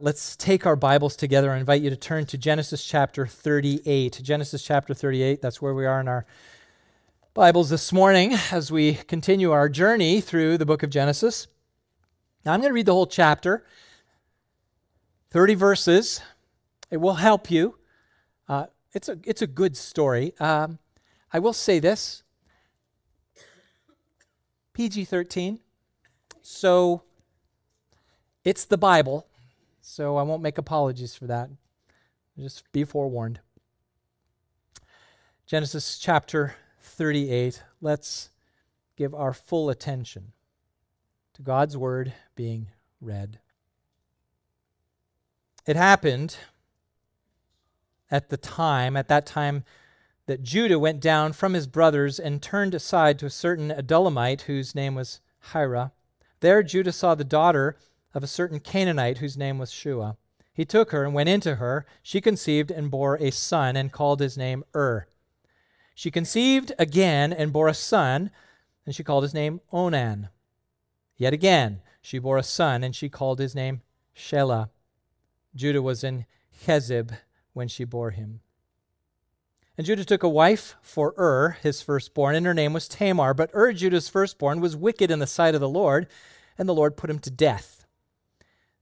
Let's take our Bibles together. I invite you to turn to Genesis chapter 38. Genesis chapter 38, that's where we are in our Bibles this morning as we continue our journey through the book of Genesis. Now, I'm going to read the whole chapter, 30 verses. It will help you. Uh, it's, a, it's a good story. Um, I will say this PG 13. So it's the Bible so I won't make apologies for that. Just be forewarned. Genesis chapter 38. Let's give our full attention to God's word being read. It happened at the time, at that time, that Judah went down from his brothers and turned aside to a certain Adullamite whose name was Hira. There Judah saw the daughter of a certain Canaanite whose name was Shua. He took her and went into her. She conceived and bore a son and called his name Ur. She conceived again and bore a son, and she called his name Onan. Yet again she bore a son, and she called his name Shelah. Judah was in Chezib when she bore him. And Judah took a wife for Ur, his firstborn, and her name was Tamar. But Ur, Judah's firstborn, was wicked in the sight of the Lord, and the Lord put him to death.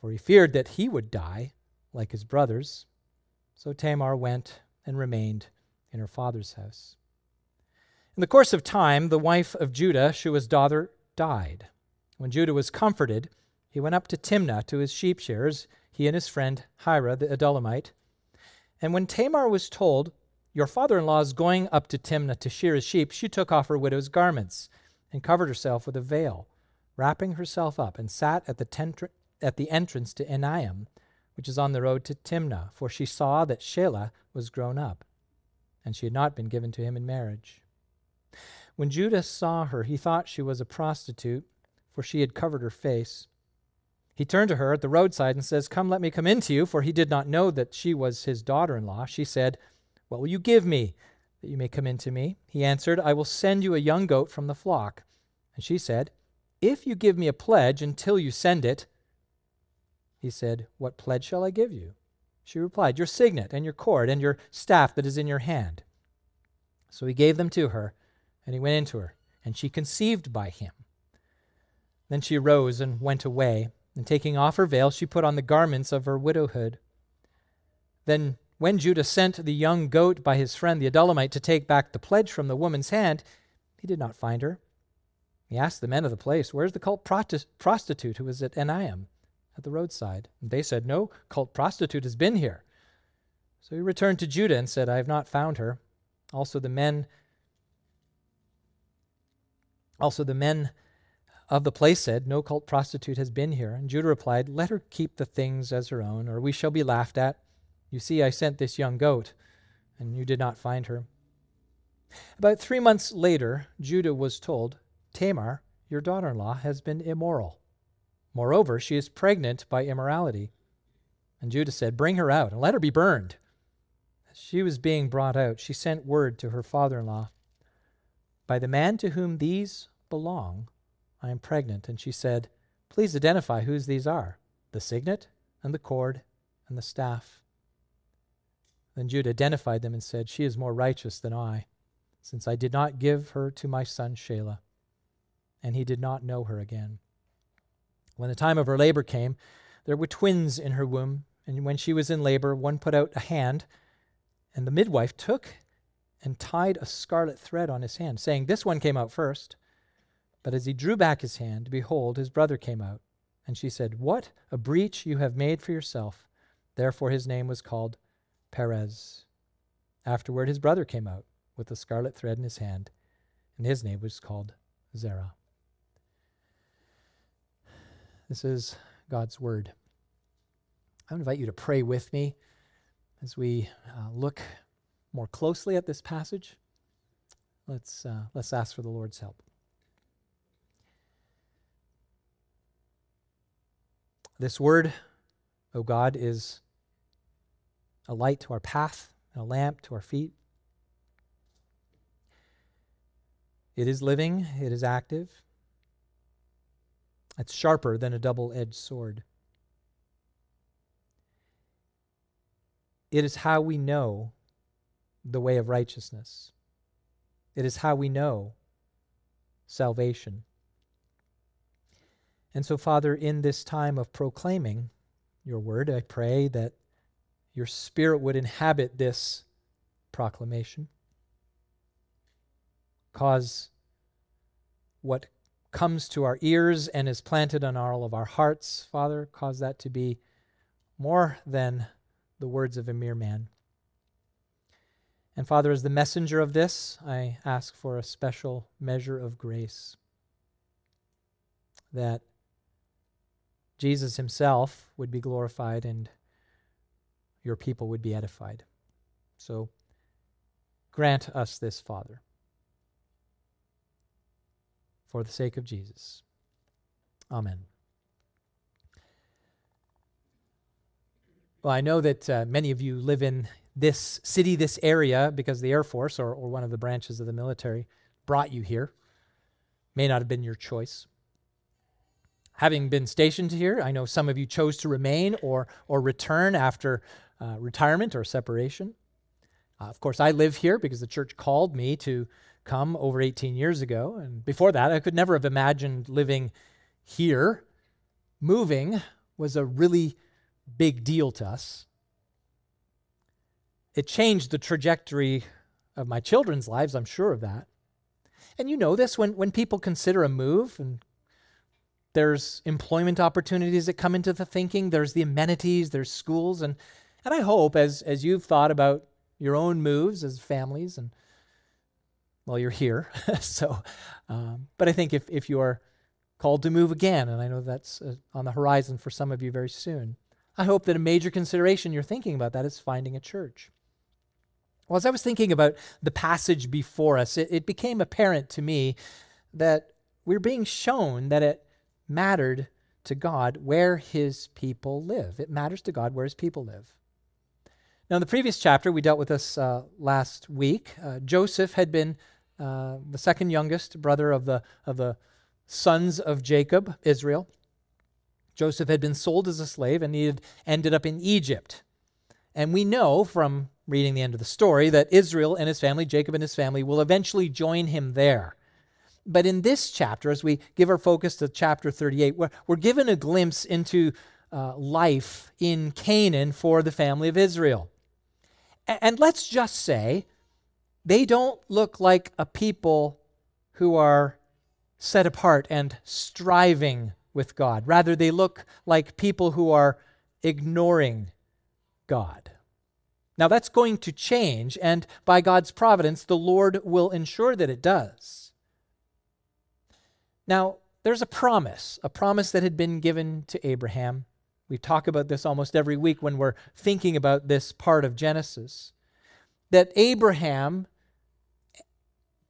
for he feared that he would die like his brothers. So Tamar went and remained in her father's house. In the course of time, the wife of Judah, Shua's daughter, died. When Judah was comforted, he went up to Timnah to his sheep shearers, he and his friend Hira the Adullamite. And when Tamar was told, Your father in law is going up to Timnah to shear his sheep, she took off her widow's garments and covered herself with a veil, wrapping herself up, and sat at the tent at the entrance to Enaim, which is on the road to Timnah, for she saw that Shelah was grown up, and she had not been given to him in marriage. When Judah saw her, he thought she was a prostitute, for she had covered her face. He turned to her at the roadside and says, Come, let me come in to you, for he did not know that she was his daughter in law. She said, What will you give me that you may come in to me? He answered, I will send you a young goat from the flock. And she said, If you give me a pledge until you send it, he said, What pledge shall I give you? She replied, Your signet and your cord and your staff that is in your hand. So he gave them to her, and he went into her, and she conceived by him. Then she arose and went away, and taking off her veil, she put on the garments of her widowhood. Then, when Judah sent the young goat by his friend the Adullamite to take back the pledge from the woman's hand, he did not find her. He asked the men of the place, Where is the cult prostitute who was at Enaim? At the roadside. And they said, No cult prostitute has been here. So he returned to Judah and said, I have not found her. Also the men also the men of the place said, No cult prostitute has been here. And Judah replied, Let her keep the things as her own, or we shall be laughed at. You see, I sent this young goat, and you did not find her. About three months later, Judah was told, Tamar, your daughter in law, has been immoral. Moreover, she is pregnant by immorality. And Judah said, Bring her out and let her be burned. As she was being brought out, she sent word to her father in law By the man to whom these belong, I am pregnant. And she said, Please identify whose these are the signet and the cord and the staff. Then Judah identified them and said, She is more righteous than I, since I did not give her to my son Shelah. And he did not know her again. When the time of her labor came, there were twins in her womb, and when she was in labor, one put out a hand, and the midwife took and tied a scarlet thread on his hand, saying, This one came out first. But as he drew back his hand, behold, his brother came out. And she said, What a breach you have made for yourself. Therefore his name was called Perez. Afterward his brother came out with the scarlet thread in his hand, and his name was called Zerah. This is God's word. I invite you to pray with me as we uh, look more closely at this passage. Let's, uh, let's ask for the Lord's help. This word, O God, is a light to our path and a lamp to our feet. It is living, it is active, it's sharper than a double edged sword. It is how we know the way of righteousness. It is how we know salvation. And so, Father, in this time of proclaiming your word, I pray that your Spirit would inhabit this proclamation. Cause what comes to our ears and is planted on all of our hearts, Father, cause that to be more than the words of a mere man. And Father, as the messenger of this, I ask for a special measure of grace that Jesus himself would be glorified and your people would be edified. So grant us this, Father, for the sake of Jesus. Amen. Well, I know that uh, many of you live in this city, this area, because the Air Force or, or one of the branches of the military brought you here. May not have been your choice. Having been stationed here, I know some of you chose to remain or, or return after uh, retirement or separation. Uh, of course, I live here because the church called me to come over 18 years ago. And before that, I could never have imagined living here. Moving was a really big deal to us. It changed the trajectory of my children's lives, I'm sure of that. And you know this when, when people consider a move and there's employment opportunities that come into the thinking, there's the amenities, there's schools, and, and I hope as, as you've thought about your own moves as families and well, you're here. so, um, but I think if, if you are called to move again, and I know that's uh, on the horizon for some of you very soon, I hope that a major consideration you're thinking about that is finding a church. Well, as I was thinking about the passage before us, it, it became apparent to me that we're being shown that it mattered to God where his people live. It matters to God where his people live. Now, in the previous chapter, we dealt with this uh, last week. Uh, Joseph had been uh, the second youngest brother of the, of the sons of Jacob, Israel. Joseph had been sold as a slave and he had ended up in Egypt. And we know from reading the end of the story that Israel and his family, Jacob and his family, will eventually join him there. But in this chapter, as we give our focus to chapter 38, we're, we're given a glimpse into uh, life in Canaan for the family of Israel. And, and let's just say they don't look like a people who are set apart and striving with God. Rather, they look like people who are ignoring God. Now, that's going to change, and by God's providence, the Lord will ensure that it does. Now, there's a promise, a promise that had been given to Abraham. We talk about this almost every week when we're thinking about this part of Genesis. That Abraham,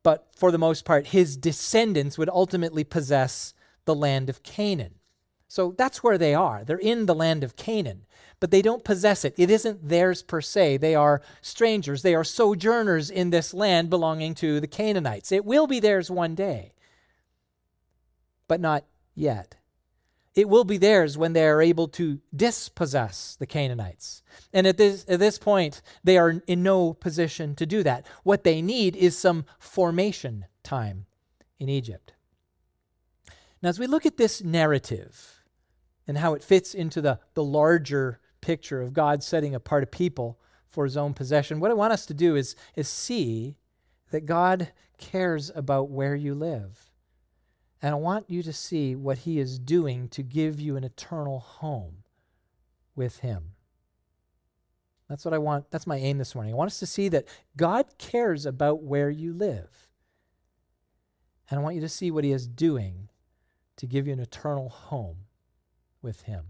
but for the most part, his descendants would ultimately possess the land of Canaan. So that's where they are. They're in the land of Canaan, but they don't possess it. It isn't theirs per se. They are strangers. They are sojourners in this land belonging to the Canaanites. It will be theirs one day, but not yet. It will be theirs when they are able to dispossess the Canaanites. And at this, at this point, they are in no position to do that. What they need is some formation time in Egypt. Now, as we look at this narrative and how it fits into the, the larger picture of God setting apart a people for his own possession, what I want us to do is, is see that God cares about where you live. And I want you to see what he is doing to give you an eternal home with him. That's what I want. That's my aim this morning. I want us to see that God cares about where you live. And I want you to see what he is doing to give you an eternal home with Him.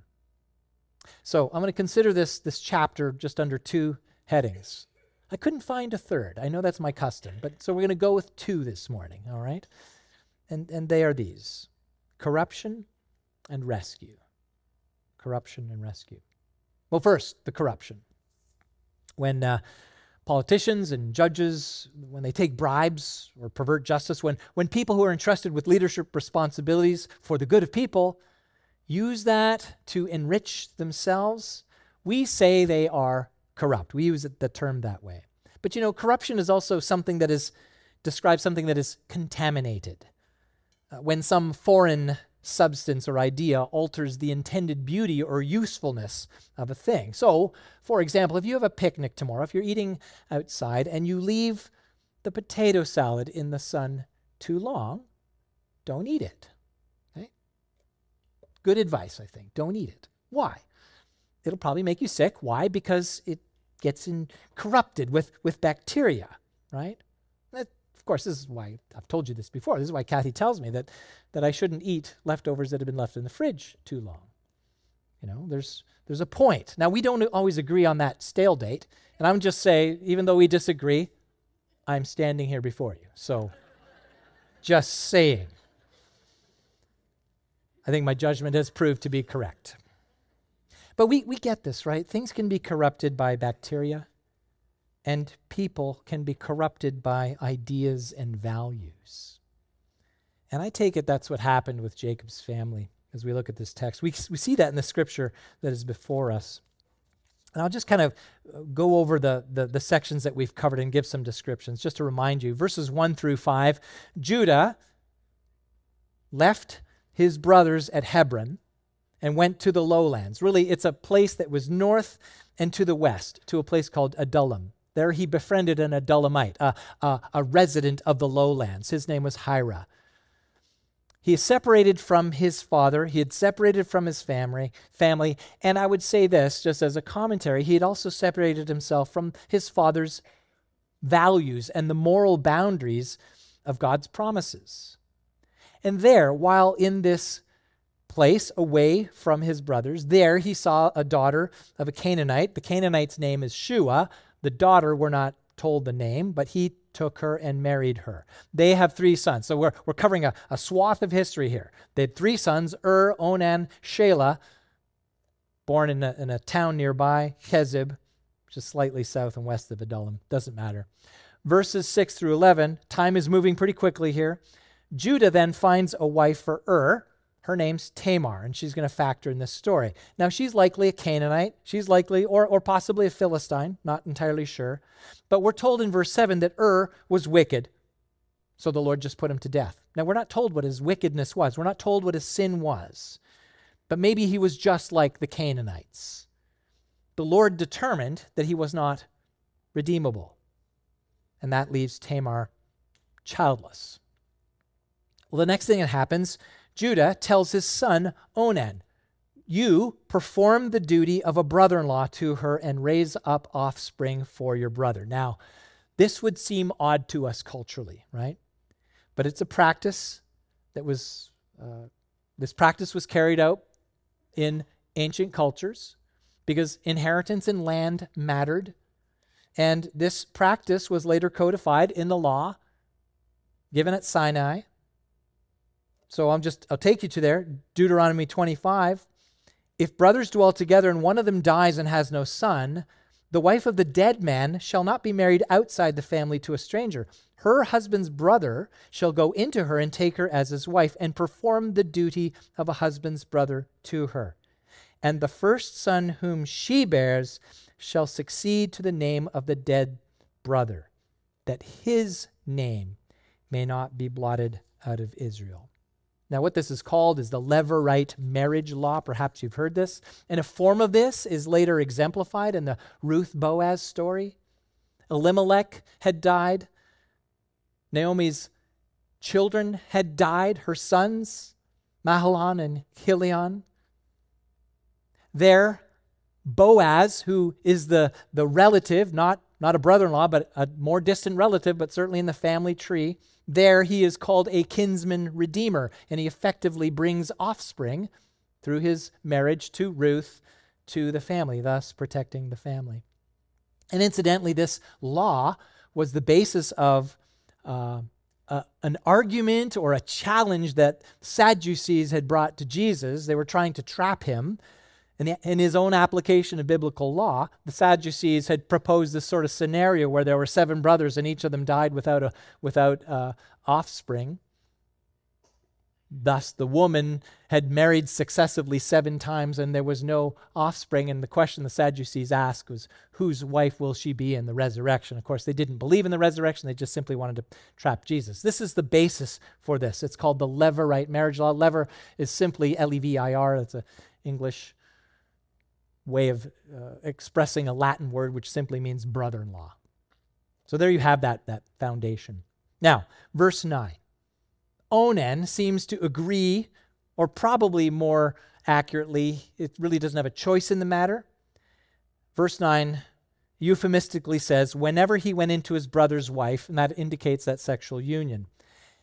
So I'm going to consider this, this chapter just under two headings. I couldn't find a third. I know that's my custom, but so we're going to go with two this morning, all right? And, and they are these corruption and rescue. Corruption and rescue. Well, first, the corruption. When uh, politicians and judges, when they take bribes or pervert justice, when, when people who are entrusted with leadership responsibilities for the good of people use that to enrich themselves, we say they are corrupt. We use the term that way. But you know, corruption is also something that is describes something that is contaminated. Uh, when some foreign substance or idea alters the intended beauty or usefulness of a thing. So, for example, if you have a picnic tomorrow, if you're eating outside and you leave the potato salad in the sun too long, don't eat it. Okay? Good advice, I think. Don't eat it. Why? It'll probably make you sick. Why? Because it gets in, corrupted with, with bacteria, right? Course, this is why I've told you this before. This is why Kathy tells me that, that I shouldn't eat leftovers that have been left in the fridge too long. You know, there's, there's a point. Now, we don't always agree on that stale date. And I'm just say, even though we disagree, I'm standing here before you. So, just saying. I think my judgment has proved to be correct. But we, we get this, right? Things can be corrupted by bacteria, and people can be corrupted by ideas and values. And I take it that's what happened with Jacob's family as we look at this text. We, we see that in the scripture that is before us. And I'll just kind of uh, go over the, the, the, sections that we've covered and give some descriptions just to remind you. Verses 1 through 5 Judah left his brothers at Hebron and went to the lowlands. Really, it's a place that was north and to the west, to a place called Adullam. There he befriended an Adullamite, a, a, a resident of the lowlands. His name was Hira. He is separated from his father. He had separated from his family, family. And I would say this, just as a commentary, he had also separated himself from his father's values and the moral boundaries of God's promises. And there, while in this place away from his brothers. There he saw a daughter of a Canaanite. The Canaanite's name is Shua. The daughter, we're not told the name, but he took her and married her. They have three sons. So we're, we're covering a, a swath of history here. They had three sons Ur, Onan, Shelah, born in a, in a town nearby, Chezib, is slightly south and west of Adullam. Doesn't matter. Verses 6 through 11, time is moving pretty quickly here. Judah then finds a wife for Ur, her name's Tamar, and she's going to factor in this story. Now, she's likely a Canaanite. She's likely, or, or possibly a Philistine, not entirely sure. But we're told in verse 7 that Ur was wicked, so the Lord just put him to death. Now, we're not told what his wickedness was, we're not told what his sin was. But maybe he was just like the Canaanites. The Lord determined that he was not redeemable. And that leaves Tamar childless. Well, the next thing that happens Judah tells his son Onan, You perform the duty of a brother in law to her and raise up offspring for your brother. Now, this would seem odd to us culturally, right? But it's a practice that was, uh, this practice was carried out in ancient cultures because inheritance and land mattered. And this practice was later codified in the law given at Sinai. So I'm just, I'll take you to there. Deuteronomy 25. If brothers dwell together and one of them dies and has no son, the wife of the dead man shall not be married outside the family to a stranger. Her husband's brother shall go into her and take her as his wife and perform the duty of a husband's brother to her. And the first son whom she bears shall succeed to the name of the dead brother, that his name may not be blotted out of Israel. Now, what this is called is the Levirate marriage law. Perhaps you've heard this. And a form of this is later exemplified in the Ruth Boaz story. Elimelech had died. Naomi's children had died, her sons, Mahlon and Chilion. There, Boaz, who is the, the relative, not, not a brother in law, but a more distant relative, but certainly in the family tree, there, he is called a kinsman redeemer, and he effectively brings offspring through his marriage to Ruth to the family, thus protecting the family. And incidentally, this law was the basis of uh, uh, an argument or a challenge that Sadducees had brought to Jesus. They were trying to trap him. In, his own application of biblical law, the Sadducees had proposed this sort of scenario where there were seven brothers and each of them died without, a, without uh, offspring. Thus, the woman had married successively seven times and there was no offspring. And the question the Sadducees asked was, Whose wife will she be in the resurrection? Of course, they didn't believe in the resurrection, they just simply wanted to trap Jesus. This is the basis for this. It's called the Levirate marriage law. Lever is simply L E V I R, that's an English way of uh, expressing a Latin word which simply means brother in law. So there you have that, that foundation. Now, verse 9. Onan seems to agree, or probably more accurately, it really doesn't have a choice in the matter. Verse 9 euphemistically says, whenever he went into his brother's wife, and that indicates that sexual union.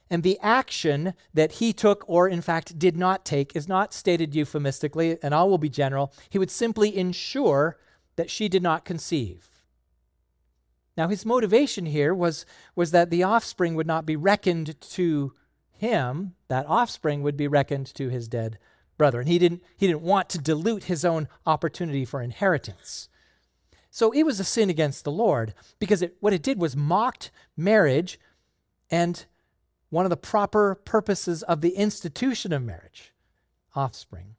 And the action that he took, or in fact did not take, is not stated euphemistically, and all will be general. He would simply ensure that she did not conceive. Now, his motivation here was, was that the offspring would not be reckoned to him, that offspring would be reckoned to his dead brother. And he didn't, he didn't want to dilute his own opportunity for inheritance. So it was a sin against the Lord because it, what it did was mocked marriage and one of the proper purposes of the institution of marriage, offspring.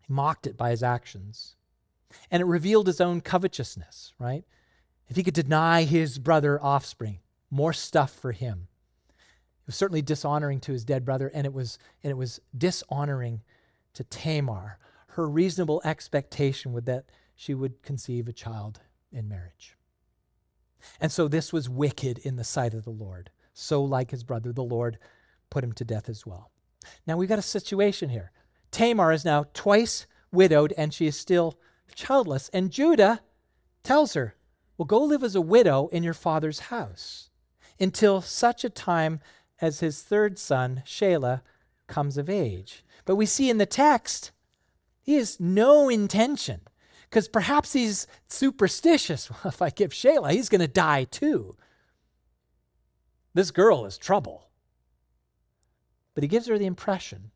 He mocked it by his actions. And it revealed his own covetousness, right? If he could deny his brother offspring, more stuff for him It was certainly dishonoring to his dead brother, and it was, and it was dishonoring to Tamar. Her reasonable expectation was that she would conceive a child in marriage. And so this was wicked in the sight of the Lord. So, like his brother, the Lord put him to death as well. Now we've got a situation here. Tamar is now twice widowed and she is still childless. And Judah tells her, Well, go live as a widow in your father's house until such a time as his third son, Shelah, comes of age. But we see in the text, he has no intention, because perhaps he's superstitious. Well, if I give Shelah, he's going to die too. This girl is trouble. But he gives her the impression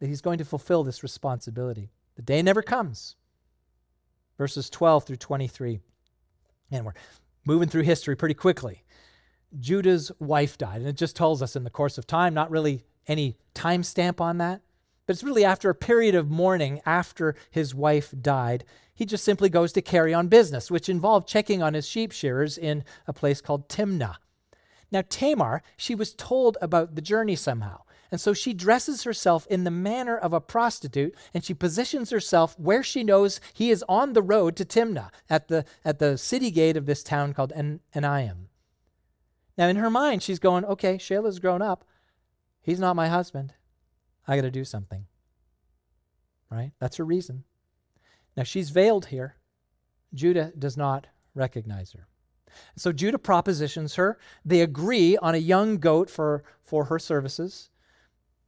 that he's going to fulfill this responsibility. The day never comes. Verses 12 through 23. And we're moving through history pretty quickly. Judah's wife died. And it just tells us in the course of time, not really any timestamp on that. But it's really after a period of mourning after his wife died, he just simply goes to carry on business, which involved checking on his sheep shearers in a place called Timnah. Now, Tamar, she was told about the journey somehow. And so she dresses herself in the manner of a prostitute and she positions herself where she knows he is on the road to Timnah at the, at the city gate of this town called En- Enaim. Now, in her mind, she's going, okay, Shelah's grown up. He's not my husband. I got to do something. Right? That's her reason. Now, she's veiled here. Judah does not recognize her. So Judah propositions her. They agree on a young goat for, for her services,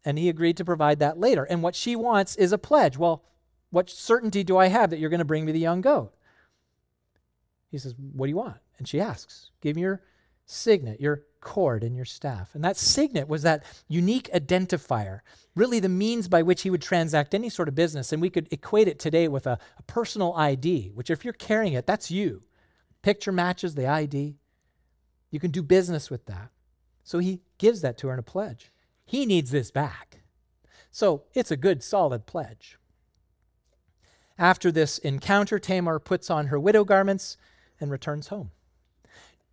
and he agreed to provide that later. And what she wants is a pledge. Well, what certainty do I have that you're going to bring me the young goat? He says, What do you want? And she asks, Give me your signet, your cord, and your staff. And that signet was that unique identifier, really the means by which he would transact any sort of business. And we could equate it today with a, a personal ID, which if you're carrying it, that's you. Picture matches the ID. You can do business with that. So he gives that to her in a pledge. He needs this back. So it's a good, solid pledge. After this encounter, Tamar puts on her widow garments and returns home.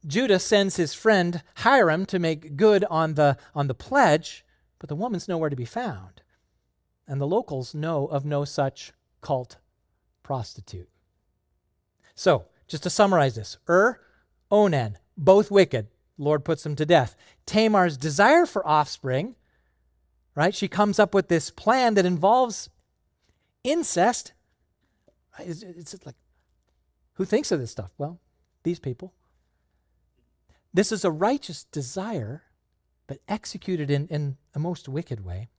Judah sends his friend Hiram to make good on the, on the pledge, but the woman's nowhere to be found. And the locals know of no such cult prostitute. So, just to summarize this Ur, Onan, both wicked. Lord puts them to death. Tamar's desire for offspring, right? She comes up with this plan that involves incest. It's, it's like, who thinks of this stuff? Well, these people. This is a righteous desire, but executed in, in a most wicked way.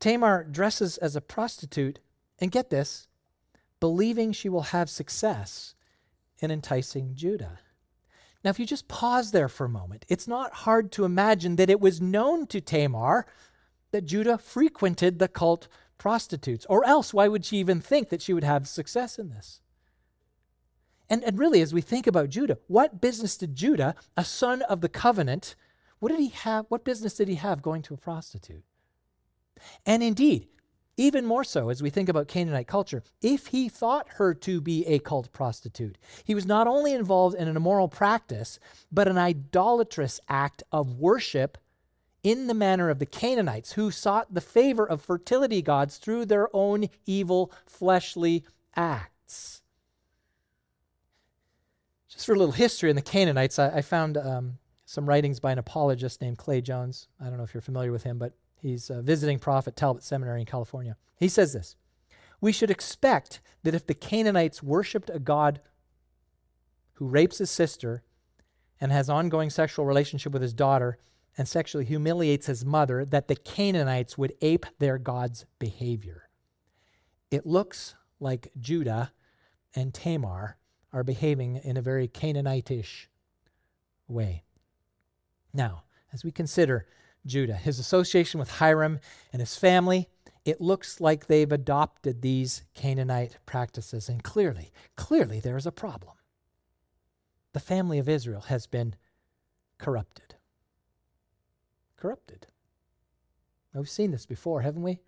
Tamar dresses as a prostitute, and get this, believing she will have success in enticing Judah. Now, if you just pause there for a moment, it's not hard to imagine that it was known to Tamar that Judah frequented the cult prostitutes, or else why would she even think that she would have success in this? And, and really, as we think about Judah, what business did Judah, a son of the covenant, what did he have? What business did he have going to a prostitute? And indeed, even more so as we think about Canaanite culture, if he thought her to be a cult prostitute, he was not only involved in an immoral practice, but an idolatrous act of worship in the manner of the Canaanites, who sought the favor of fertility gods through their own evil fleshly acts. Just for a little history in the Canaanites, I, I found um, some writings by an apologist named Clay Jones. I don't know if you're familiar with him, but He's a visiting prophet Talbot Seminary in California. He says this We should expect that if the Canaanites worshiped a God who rapes his sister and has ongoing sexual relationship with his daughter and sexually humiliates his mother, that the Canaanites would ape their God's behavior. It looks like Judah and Tamar are behaving in a very Canaanitish way. Now, as we consider Judah. His association with Hiram and his family, it looks like they've adopted these Canaanite practices. And clearly, clearly there is a problem. The family of Israel has been corrupted. Corrupted. We've seen this before, haven't we?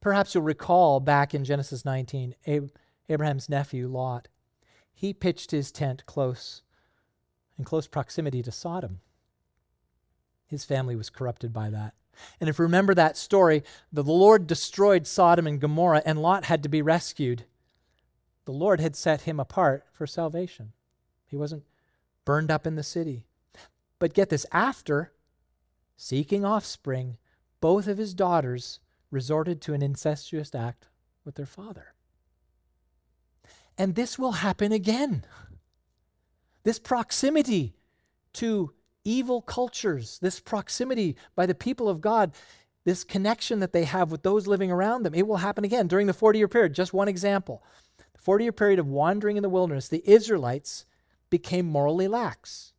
Perhaps you'll recall back in Genesis 19, Abraham's nephew, Lot, he pitched his tent close, in close proximity to Sodom. His family was corrupted by that. And if you remember that story, the Lord destroyed Sodom and Gomorrah, and Lot had to be rescued. The Lord had set him apart for salvation. He wasn't burned up in the city. But get this after seeking offspring, both of his daughters resorted to an incestuous act with their father. And this will happen again. This proximity to evil cultures, this proximity by the people of God, this connection that they have with those living around them. It will happen again during the 40 year period. Just one example. The 40 year period of wandering in the wilderness, the Israelites became morally lax.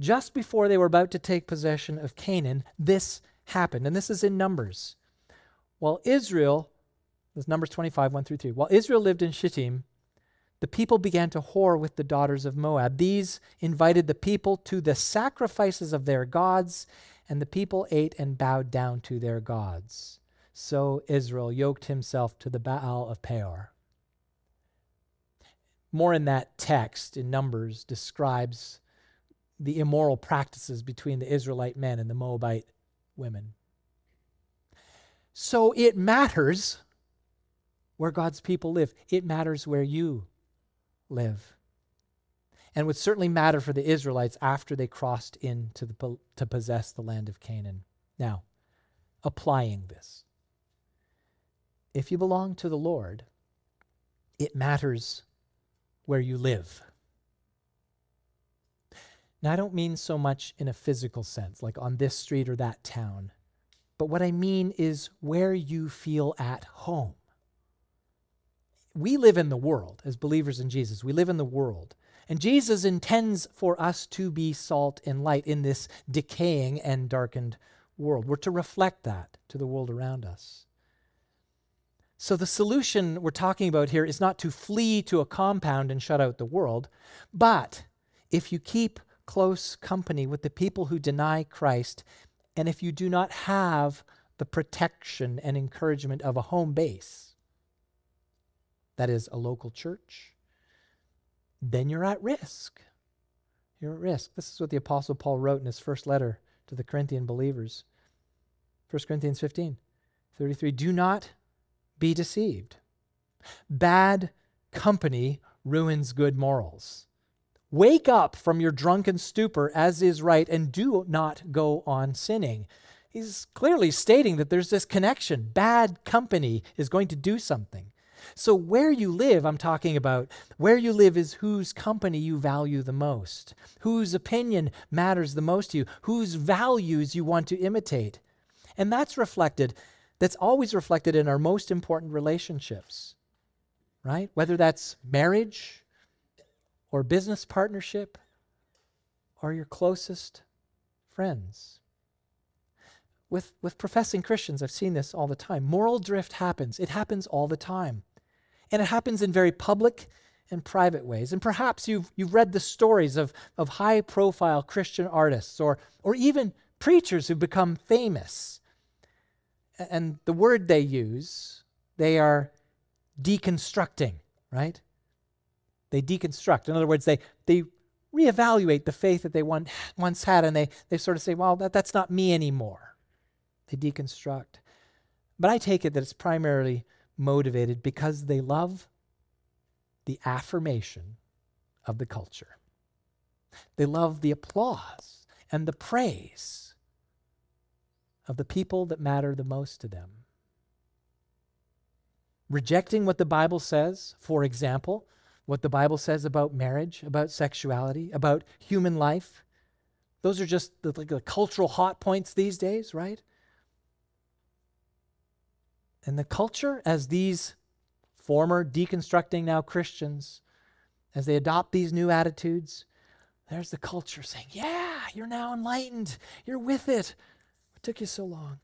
Just before they were about to take possession of Canaan, this happened. And this is in Numbers. While Israel, this Numbers 25, 1 through 3, while Israel lived in Shittim, the people began to whore with the daughters of Moab. These invited the people to the sacrifices of their gods, and the people ate and bowed down to their gods. So Israel yoked himself to the Baal of Peor. More in that text in Numbers describes the immoral practices between the Israelite men and the Moabite women. So it matters where God's people live, it matters where you live. And would certainly matter for the Israelites after they crossed into the, to possess the land of Canaan. Now, applying this. If you belong to the Lord, it matters where you live. Now, I don't mean so much in a physical sense, like on this street or that town, but what I mean is where you feel at home we live in the world as believers in Jesus. We live in the world. And Jesus intends for us to be salt and light in this decaying and darkened world. We're to reflect that to the world around us. So, the solution we're talking about here is not to flee to a compound and shut out the world, but if you keep close company with the people who deny Christ, and if you do not have the protection and encouragement of a home base, that is a local church, then you're at risk. You're at risk. This is what the Apostle Paul wrote in his first letter to the Corinthian believers. 1 Corinthians 15, 33. Do not be deceived. Bad company ruins good morals. Wake up from your drunken stupor, as is right, and do not go on sinning. He's clearly stating that there's this connection. Bad company is going to do something. So, where you live, I'm talking about, where you live is whose company you value the most, whose opinion matters the most to you, whose values you want to imitate. And that's reflected, that's always reflected in our most important relationships. right? Whether that's marriage or business partnership or your closest friends. With, with professing Christians, I've seen this all the time. Moral drift happens. It happens all the time. And it happens in very public and private ways. And perhaps you've, you've read the stories of, of high profile Christian artists or, or even preachers who've become famous. And the word they use, they are deconstructing, right? They deconstruct. In other words, they, they reevaluate the faith that they one, once had and they, they sort of say, well, that, that's not me anymore. They deconstruct. But I take it that it's primarily motivated because they love the affirmation of the culture. They love the applause and the praise of the people that matter the most to them. Rejecting what the Bible says, for example, what the Bible says about marriage, about sexuality, about human life. Those are just the, like, the cultural hot points these days, right? And the culture, as these former deconstructing now Christians, as they adopt these new attitudes, there's the culture saying, Yeah, you're now enlightened. You're with it. What took you so long?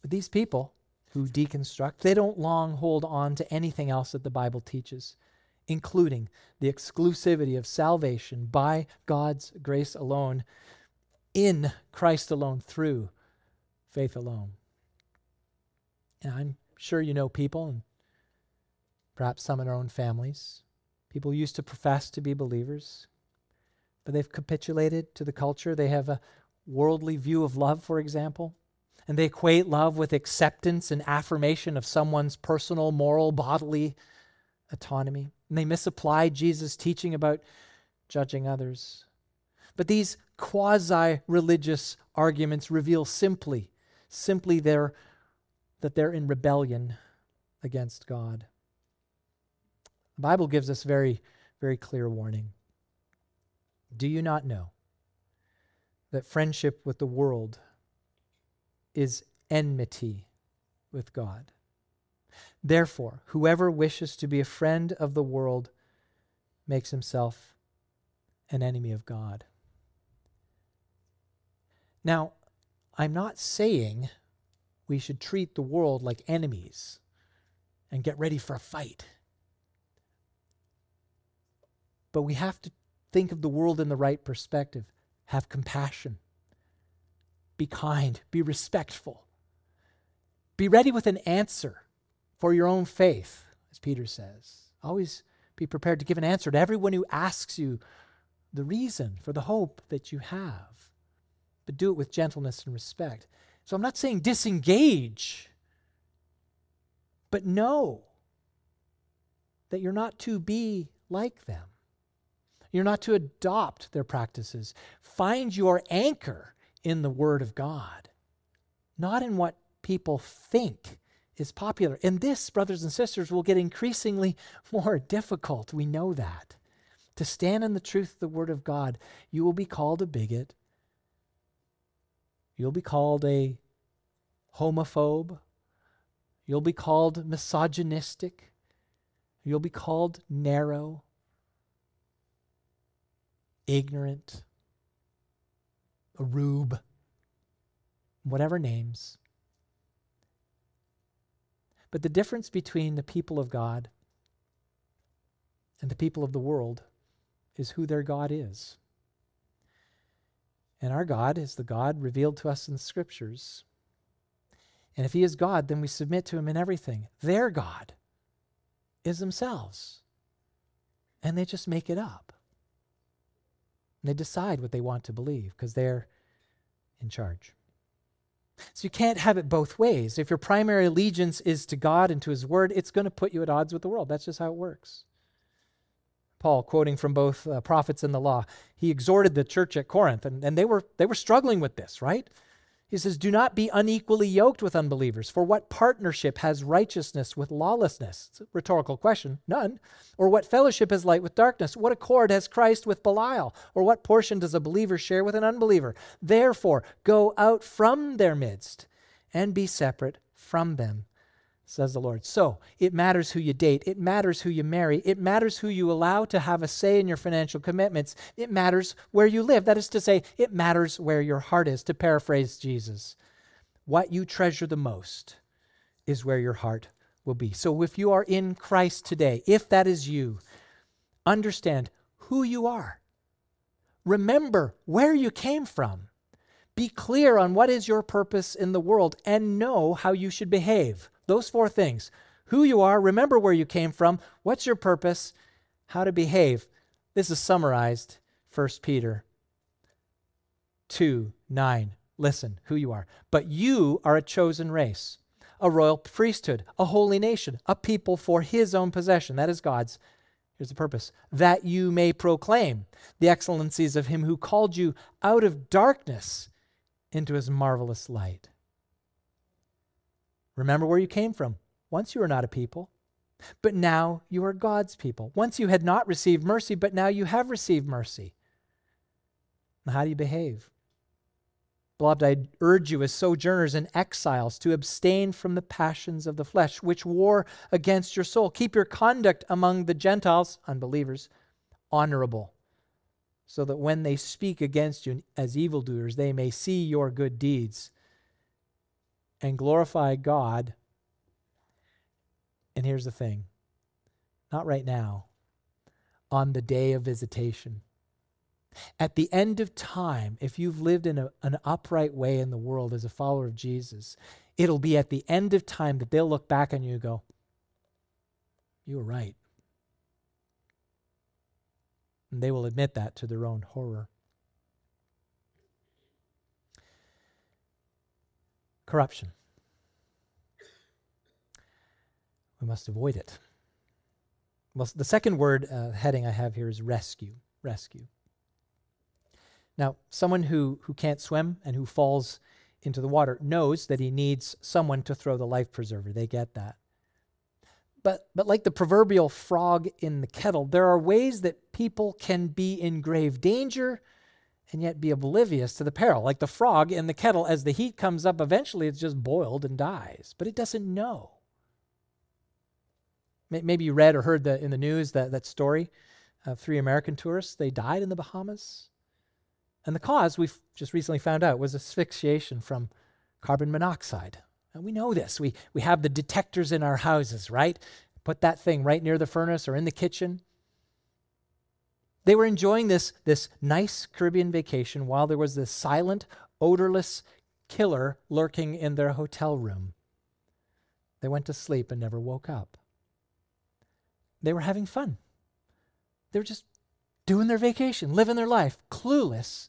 But these people who deconstruct, they don't long hold on to anything else that the Bible teaches, including the exclusivity of salvation by God's grace alone, in Christ alone, through faith alone. And I'm sure you know people, and perhaps some in our own families. People used to profess to be believers, but they've capitulated to the culture. They have a worldly view of love, for example, and they equate love with acceptance and affirmation of someone's personal, moral, bodily autonomy. And they misapply Jesus' teaching about judging others. But these quasi religious arguments reveal simply, simply their that they're in rebellion against God. The Bible gives us very, very clear warning. Do you not know that friendship with the world is enmity with God? Therefore, whoever wishes to be a friend of the world makes himself an enemy of God. Now, I'm not saying we should treat the world like enemies and get ready for a fight. But we have to think of the world in the right perspective. Have compassion. Be kind. Be respectful. Be ready with an answer for your own faith, as Peter says. Always be prepared to give an answer to everyone who asks you the reason for the hope that you have. But do it with gentleness and respect. So I'm not saying disengage, but know that you're not to be like them. You're not to adopt their practices. Find your anchor in the Word of God, not in what people think is popular. And this, brothers and sisters, will get increasingly more difficult. We know that. To stand in the truth of the Word of God, you will be called a bigot, You'll be called a homophobe. You'll be called misogynistic. You'll be called narrow, ignorant, a rube, whatever names. But the difference between the people of God and the people of the world is who their God is. And our God is the God revealed to us in the scriptures. And if He is God, then we submit to Him in everything. Their God is themselves. And they just make it up. And they decide what they want to believe because they're in charge. So you can't have it both ways. If your primary allegiance is to God and to His Word, it's going to put you at odds with the world. That's just how it works. Paul, quoting from both uh, prophets and the law, he exhorted the church at Corinth, and, and they, were, they were struggling with this, right? He says, Do not be unequally yoked with unbelievers, for what partnership has righteousness with lawlessness? It's a rhetorical question. None. Or what fellowship has light with darkness? What accord has Christ with Belial? Or what portion does a believer share with an unbeliever? Therefore, go out from their midst and be separate from them, says the Lord. So it matters who you date. It matters who you marry. It matters who you allow to have a say in your financial commitments. It matters where you live. That is to say, it matters where your heart is, to paraphrase Jesus. What you treasure the most is where your heart will be. So if you are in Christ today, if that is you, understand who you are. Remember where you came from. Be clear on what is your purpose in the world and know how you should behave. Those four things who you are, remember where you came from, what's your purpose, how to behave. This is summarized 1 Peter 2 9. Listen, who you are. But you are a chosen race, a royal priesthood, a holy nation, a people for his own possession. That is God's. Here's the purpose that you may proclaim the excellencies of him who called you out of darkness into his marvelous light. Remember where you came from. Once you were not a people, but now you are God's people. Once you had not received mercy, but now you have received mercy. Now, how do you behave? Beloved, I urge you as sojourners and exiles to abstain from the passions of the flesh, which war against your soul. Keep your conduct among the Gentiles, unbelievers, honorable, so that when they speak against you as evildoers, they may see your good deeds and glorify God. And here's the thing not right now, on the day of visitation. At the end of time, if you've lived in a, an upright way in the world as a follower of Jesus, it'll be at the end of time that they'll look back on you and go, You were right. And they will admit that to their own horror. Corruption. We must avoid it. Well, the second word uh, heading I have here is rescue. Rescue. Now, someone who, who can't swim and who falls into the water knows that he needs someone to throw the life preserver. They get that. But, but like the proverbial frog in the kettle, there are ways that people can be in grave danger and yet be oblivious to the peril. Like the frog in the kettle, as the heat comes up, eventually it's just boiled and dies, but it doesn't know. Maybe you read or heard the, in the news that, that story of three American tourists. They died in the Bahamas. And the cause, we've just recently found out, was asphyxiation from carbon monoxide. And we know this. We, we have the detectors in our houses, right? Put that thing right near the furnace or in the kitchen. They were enjoying this, this nice Caribbean vacation while there was this silent, odorless killer lurking in their hotel room. They went to sleep and never woke up. They were having fun. They were just doing their vacation, living their life, clueless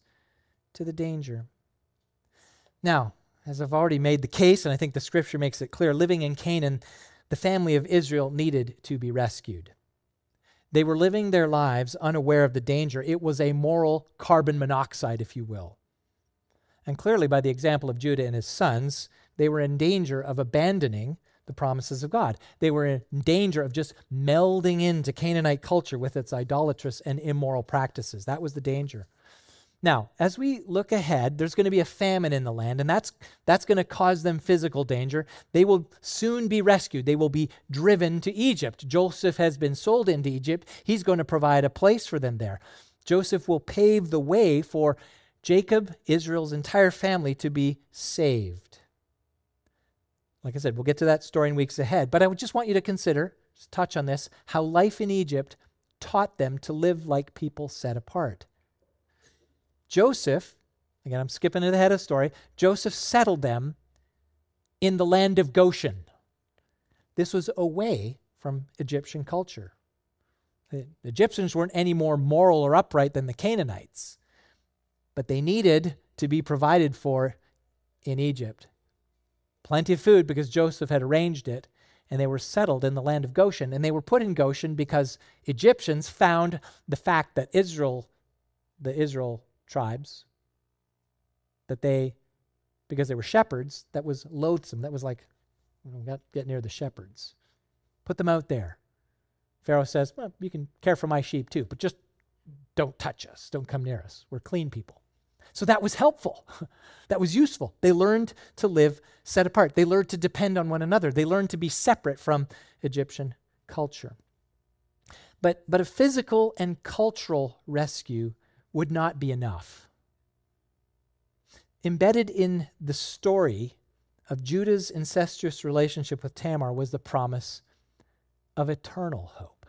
to the danger. Now, as I've already made the case, and I think the scripture makes it clear, living in Canaan, the family of Israel needed to be rescued. They were living their lives unaware of the danger. It was a moral carbon monoxide, if you will. And clearly, by the example of Judah and his sons, they were in danger of abandoning the promises of God. They were in danger of just melding into Canaanite culture with its idolatrous and immoral practices. That was the danger. Now, as we look ahead, there's going to be a famine in the land, and that's, that's going to cause them physical danger. They will soon be rescued. They will be driven to Egypt. Joseph has been sold into Egypt. He's going to provide a place for them there. Joseph will pave the way for Jacob, Israel's entire family, to be saved. Like I said, we'll get to that story in weeks ahead, but I would just want you to consider, just touch on this, how life in Egypt taught them to live like people set apart. Joseph, again, I'm skipping ahead of the story, Joseph settled them in the land of Goshen. This was away from Egyptian culture. The Egyptians weren't any more moral or upright than the Canaanites, but they needed to be provided for in Egypt. Plenty of food because Joseph had arranged it, and they were settled in the land of Goshen. And they were put in Goshen because Egyptians found the fact that Israel, the Israel tribes that they, because they were shepherds, that was loathsome. That was like, you know, get near the shepherds. Put them out there. Pharaoh says, well, you can care for my sheep too, but just don't touch us. Don't come near us. We're clean people. So that was helpful. that was useful. They learned to live set apart. They learned to depend on one another. They learned to be separate from Egyptian culture. But, but a physical and cultural rescue would not be enough. Embedded in the story of Judah's incestuous relationship with Tamar was the promise of eternal hope.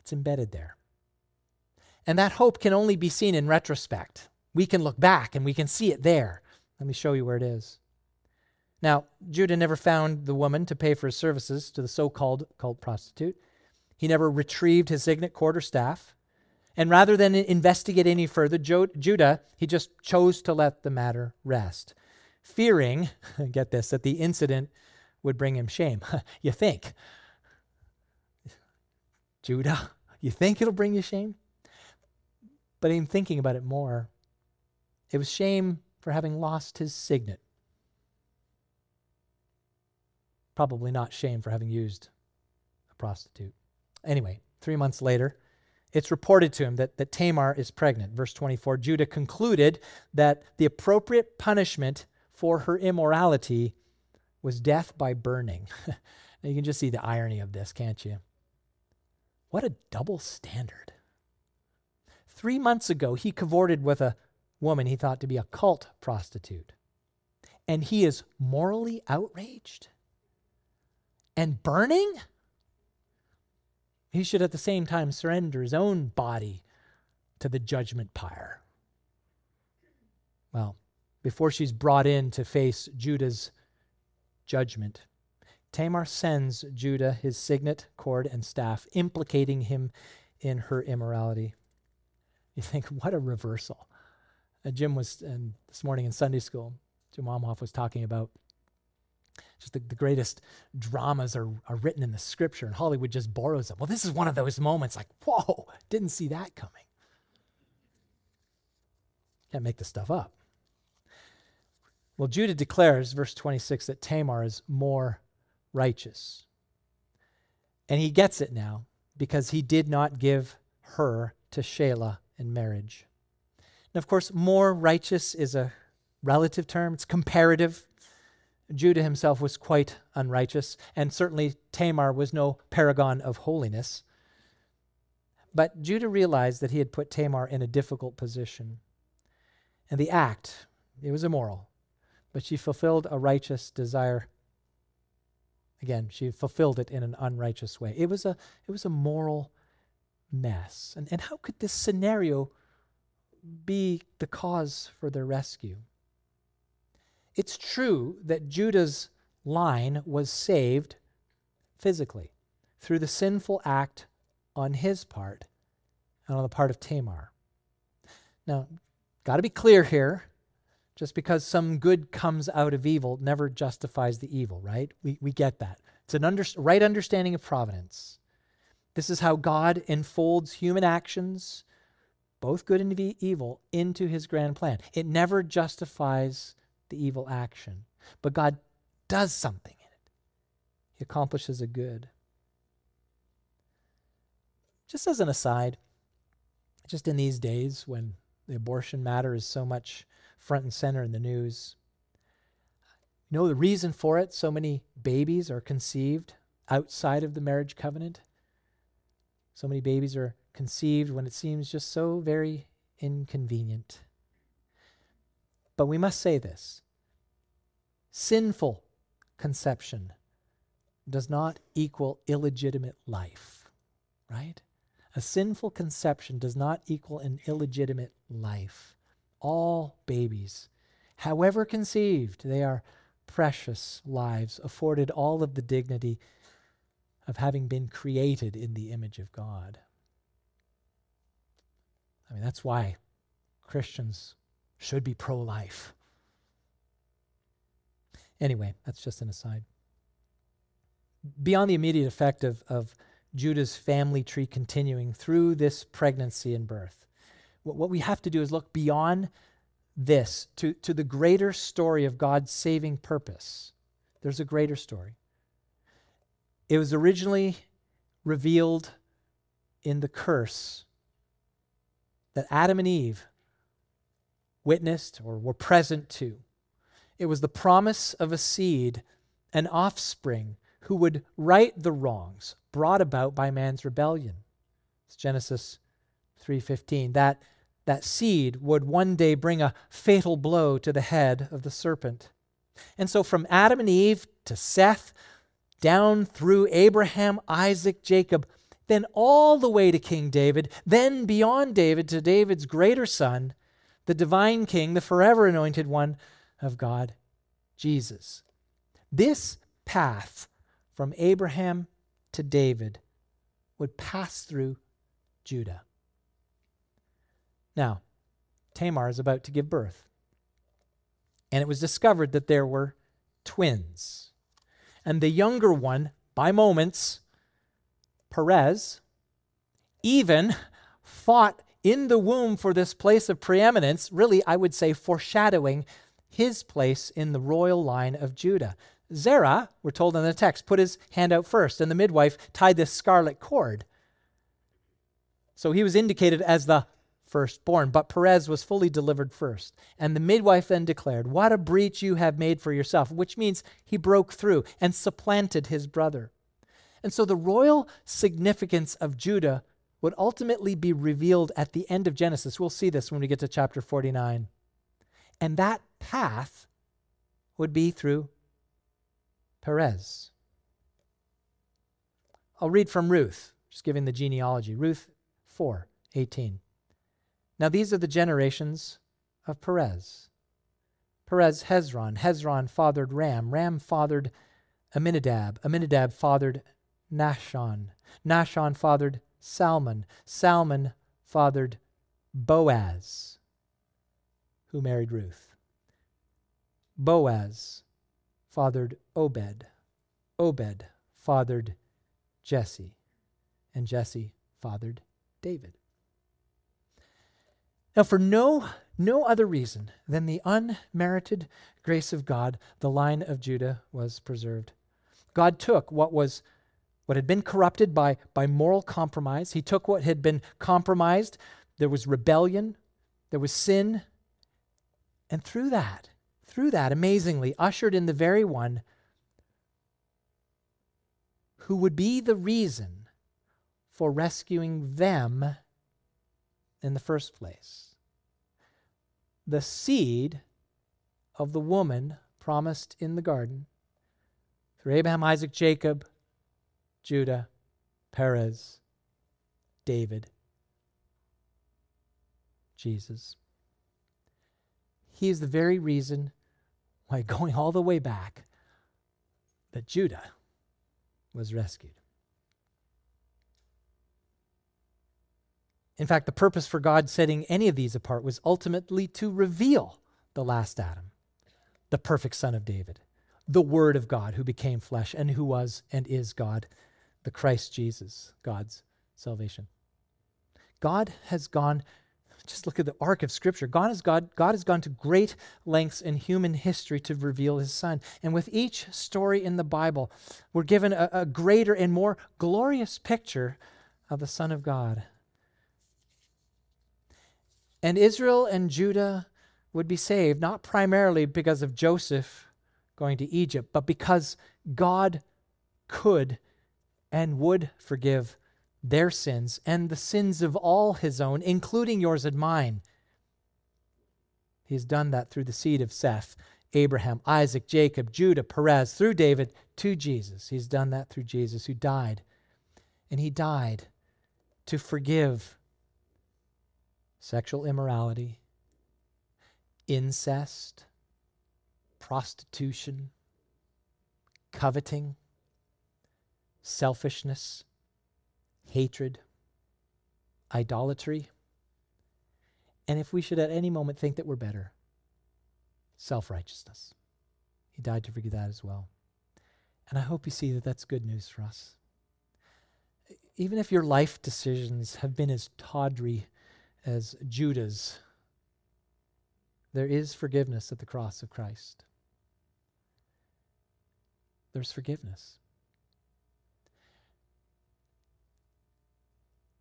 It's embedded there. And that hope can only be seen in retrospect. We can look back and we can see it there. Let me show you where it is. Now, Judah never found the woman to pay for his services to the so called cult prostitute. He never retrieved his signet or staff. And rather than investigate any further, Judah, he just chose to let the matter rest, fearing, get this, that the incident would bring him shame. you think. Judah, you think it'll bring you shame? But in thinking about it more, it was shame for having lost his signet. Probably not shame for having used a prostitute. Anyway, three months later, it's reported to him that, that Tamar is pregnant. Verse 24 Judah concluded that the appropriate punishment for her immorality was death by burning. now you can just see the irony of this, can't you? What a double standard. Three months ago, he cavorted with a woman he thought to be a cult prostitute. And he is morally outraged and burning? He should at the same time surrender his own body to the judgment pyre. Well, before she's brought in to face Judah's judgment, Tamar sends Judah his signet, cord, and staff, implicating him in her immorality. You think, what a reversal. Uh, Jim was and this morning in Sunday school, Jim Wamhoff was talking about just the, the greatest dramas are, are written in the scripture, and Hollywood just borrows them. Well, this is one of those moments like, whoa, didn't see that coming. Can't make this stuff up. Well, Judah declares, verse 26, that Tamar is more righteous. And he gets it now because he did not give her to Shelah in marriage. And of course, more righteous is a relative term, it's comparative. Judah himself was quite unrighteous, and certainly Tamar was no paragon of holiness. But Judah realized that he had put Tamar in a difficult position. And the act, it was immoral, but she fulfilled a righteous desire. Again, she fulfilled it in an unrighteous way. It was a, it was a moral mess. And, and how could this scenario be the cause for their rescue? It's true that Judah's line was saved physically through the sinful act on his part and on the part of Tamar. Now, got to be clear here. Just because some good comes out of evil never justifies the evil, right? We, we get that. It's an under, right understanding of providence. This is how God enfolds human actions, both good and evil, into his grand plan. It never justifies the evil action. But God does something in it, He accomplishes a good. Just as an aside, just in these days when the abortion matter is so much front and center in the news, you know the reason for it? So many babies are conceived outside of the marriage covenant. So many babies are conceived when it seems just so very inconvenient. But we must say this sinful conception does not equal illegitimate life, right? A sinful conception does not equal an illegitimate life. All babies, however conceived, they are precious lives, afforded all of the dignity of having been created in the image of God. I mean, that's why Christians should be pro life. Anyway, that's just an aside. Beyond the immediate effect of, of Judah's family tree continuing through this pregnancy and birth, what, what we have to do is look beyond this to, to the greater story of God's saving purpose. There's a greater story. It was originally revealed in the curse that Adam and Eve witnessed or were present to. It was the promise of a seed, an offspring, who would right the wrongs brought about by man's rebellion. It's Genesis 3:15. That that seed would one day bring a fatal blow to the head of the serpent. And so from Adam and Eve to Seth, down through Abraham, Isaac, Jacob, then all the way to King David, then beyond David to David's greater son, the divine king, the forever anointed one of God, Jesus. This path from Abraham to David would pass through Judah. Now, Tamar is about to give birth. And it was discovered that there were twins. And the younger one, by moments, Perez, even fought in the womb for this place of preeminence, really, I would say, foreshadowing his place in the royal line of Judah. Zerah, we're told in the text, put his hand out first, and the midwife tied this scarlet cord. So he was indicated as the firstborn, but Perez was fully delivered first. And the midwife then declared, What a breach you have made for yourself, which means he broke through and supplanted his brother. And so the royal significance of Judah would ultimately be revealed at the end of Genesis. We'll see this when we get to chapter 49. And that path would be through Perez. I'll read from Ruth, just giving the genealogy. Ruth 4 18. Now these are the generations of Perez. Perez Hezron. Hezron fathered Ram. Ram fathered Amminadab. Amminadab fathered Nahshon. Nahshon fathered Salmon. Salmon fathered Boaz, who married Ruth. Boaz fathered Obed. Obed fathered Jesse. And Jesse fathered David. Now, for no, no other reason than the unmerited grace of God, the line of Judah was preserved. God took what was what had been corrupted by, by moral compromise. He took what had been compromised. There was rebellion, there was sin. And through that, through that, amazingly, ushered in the very one who would be the reason for rescuing them in the first place. The seed of the woman promised in the garden through Abraham, Isaac, Jacob, Judah, Perez, David, Jesus. He is the very reason why, going all the way back, that Judah was rescued. In fact, the purpose for God setting any of these apart was ultimately to reveal the last Adam, the perfect Son of David, the Word of God who became flesh and who was and is God the Christ Jesus, God's salvation. God has gone, just look at the arc of Scripture. God has, God, God has gone to great lengths in human history to reveal his Son. And with each story in the Bible, we're given a, a greater and more glorious picture of the Son of God. And Israel and Judah would be saved, not primarily because of Joseph going to Egypt, but because God could and would forgive their sins and the sins of all his own, including yours and mine. He has done that through the seed of Seth, Abraham, Isaac, Jacob, Judah, Perez, through David to Jesus. He's done that through Jesus who died. And he died to forgive sexual immorality, incest, prostitution, coveting, selfishness, hatred, idolatry, and if we should at any moment think that we're better, self righteousness. He died to forgive that as well. And I hope you see that that's good news for us. Even if your life decisions have been as tawdry as Judah's, there is forgiveness at the cross of Christ. There's forgiveness.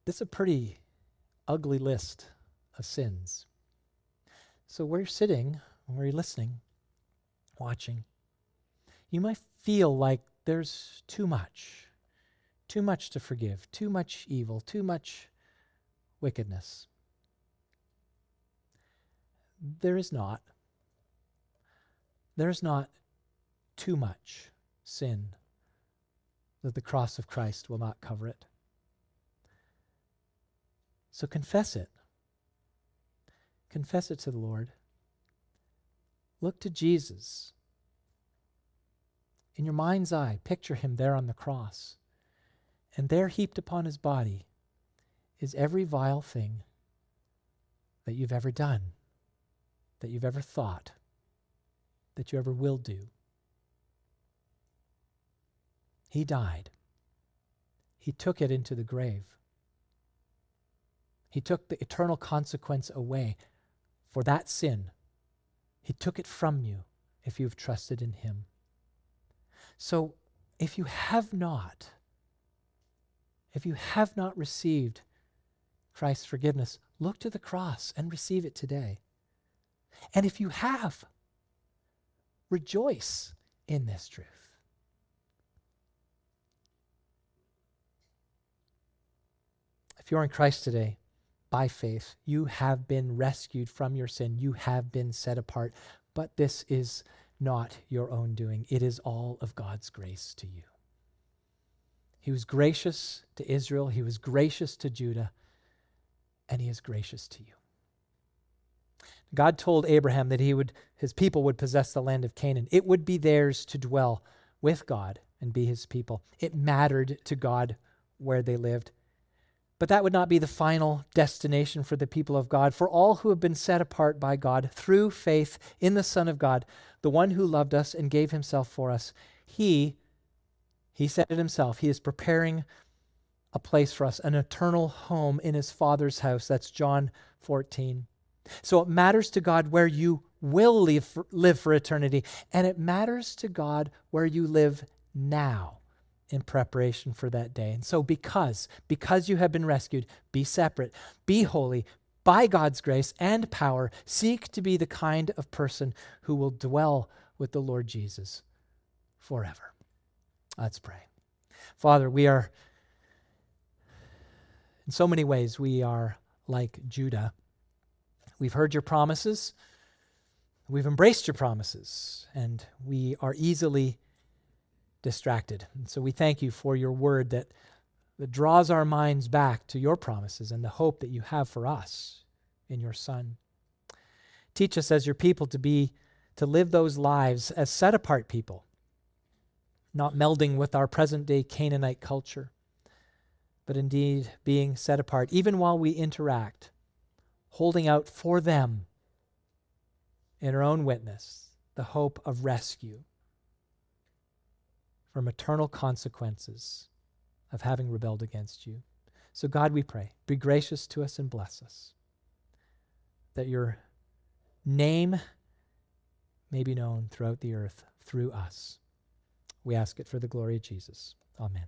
This is a pretty ugly list of sins. So, where you're sitting, where you're listening, watching, you might feel like there's too much, too much to forgive, too much evil, too much wickedness. There is not. There is not too much sin that the cross of Christ will not cover it. So confess it. Confess it to the Lord. Look to Jesus. In your mind's eye, picture him there on the cross. And there, heaped upon his body, is every vile thing that you've ever done, that you've ever thought, that you ever will do. He died. He took it into the grave. He took the eternal consequence away for that sin. He took it from you if you've trusted in Him. So if you have not, if you have not received Christ's forgiveness, look to the cross and receive it today. And if you have, rejoice in this truth. If you're in Christ today, by faith, you have been rescued from your sin. You have been set apart. But this is not your own doing, it is all of God's grace to you. He was gracious to Israel, He was gracious to Judah, and He is gracious to you. God told Abraham that he would, his people would possess the land of Canaan. It would be theirs to dwell with God and be his people. It mattered to God where they lived. But that would not be the final destination for the people of God. For all who have been set apart by God through faith in the Son of God, the one who loved us and gave himself for us, he, he said it himself, he is preparing a place for us, an eternal home in his Father's house. That's John 14. So it matters to God where you will live for, live for eternity, and it matters to God where you live now in preparation for that day. And so because because you have been rescued, be separate, be holy by God's grace and power, seek to be the kind of person who will dwell with the Lord Jesus forever. Let's pray. Father, we are in so many ways we are like Judah. We've heard your promises. We've embraced your promises, and we are easily distracted. And so we thank you for your word that, that draws our minds back to your promises and the hope that you have for us in your Son. Teach us as your people to be to live those lives as set apart people, not melding with our present day Canaanite culture, but indeed being set apart, even while we interact, holding out for them in our own witness the hope of rescue from eternal consequences of having rebelled against you. So, God, we pray, be gracious to us and bless us, that your name may be known throughout the earth through us. We ask it for the glory of Jesus. Amen.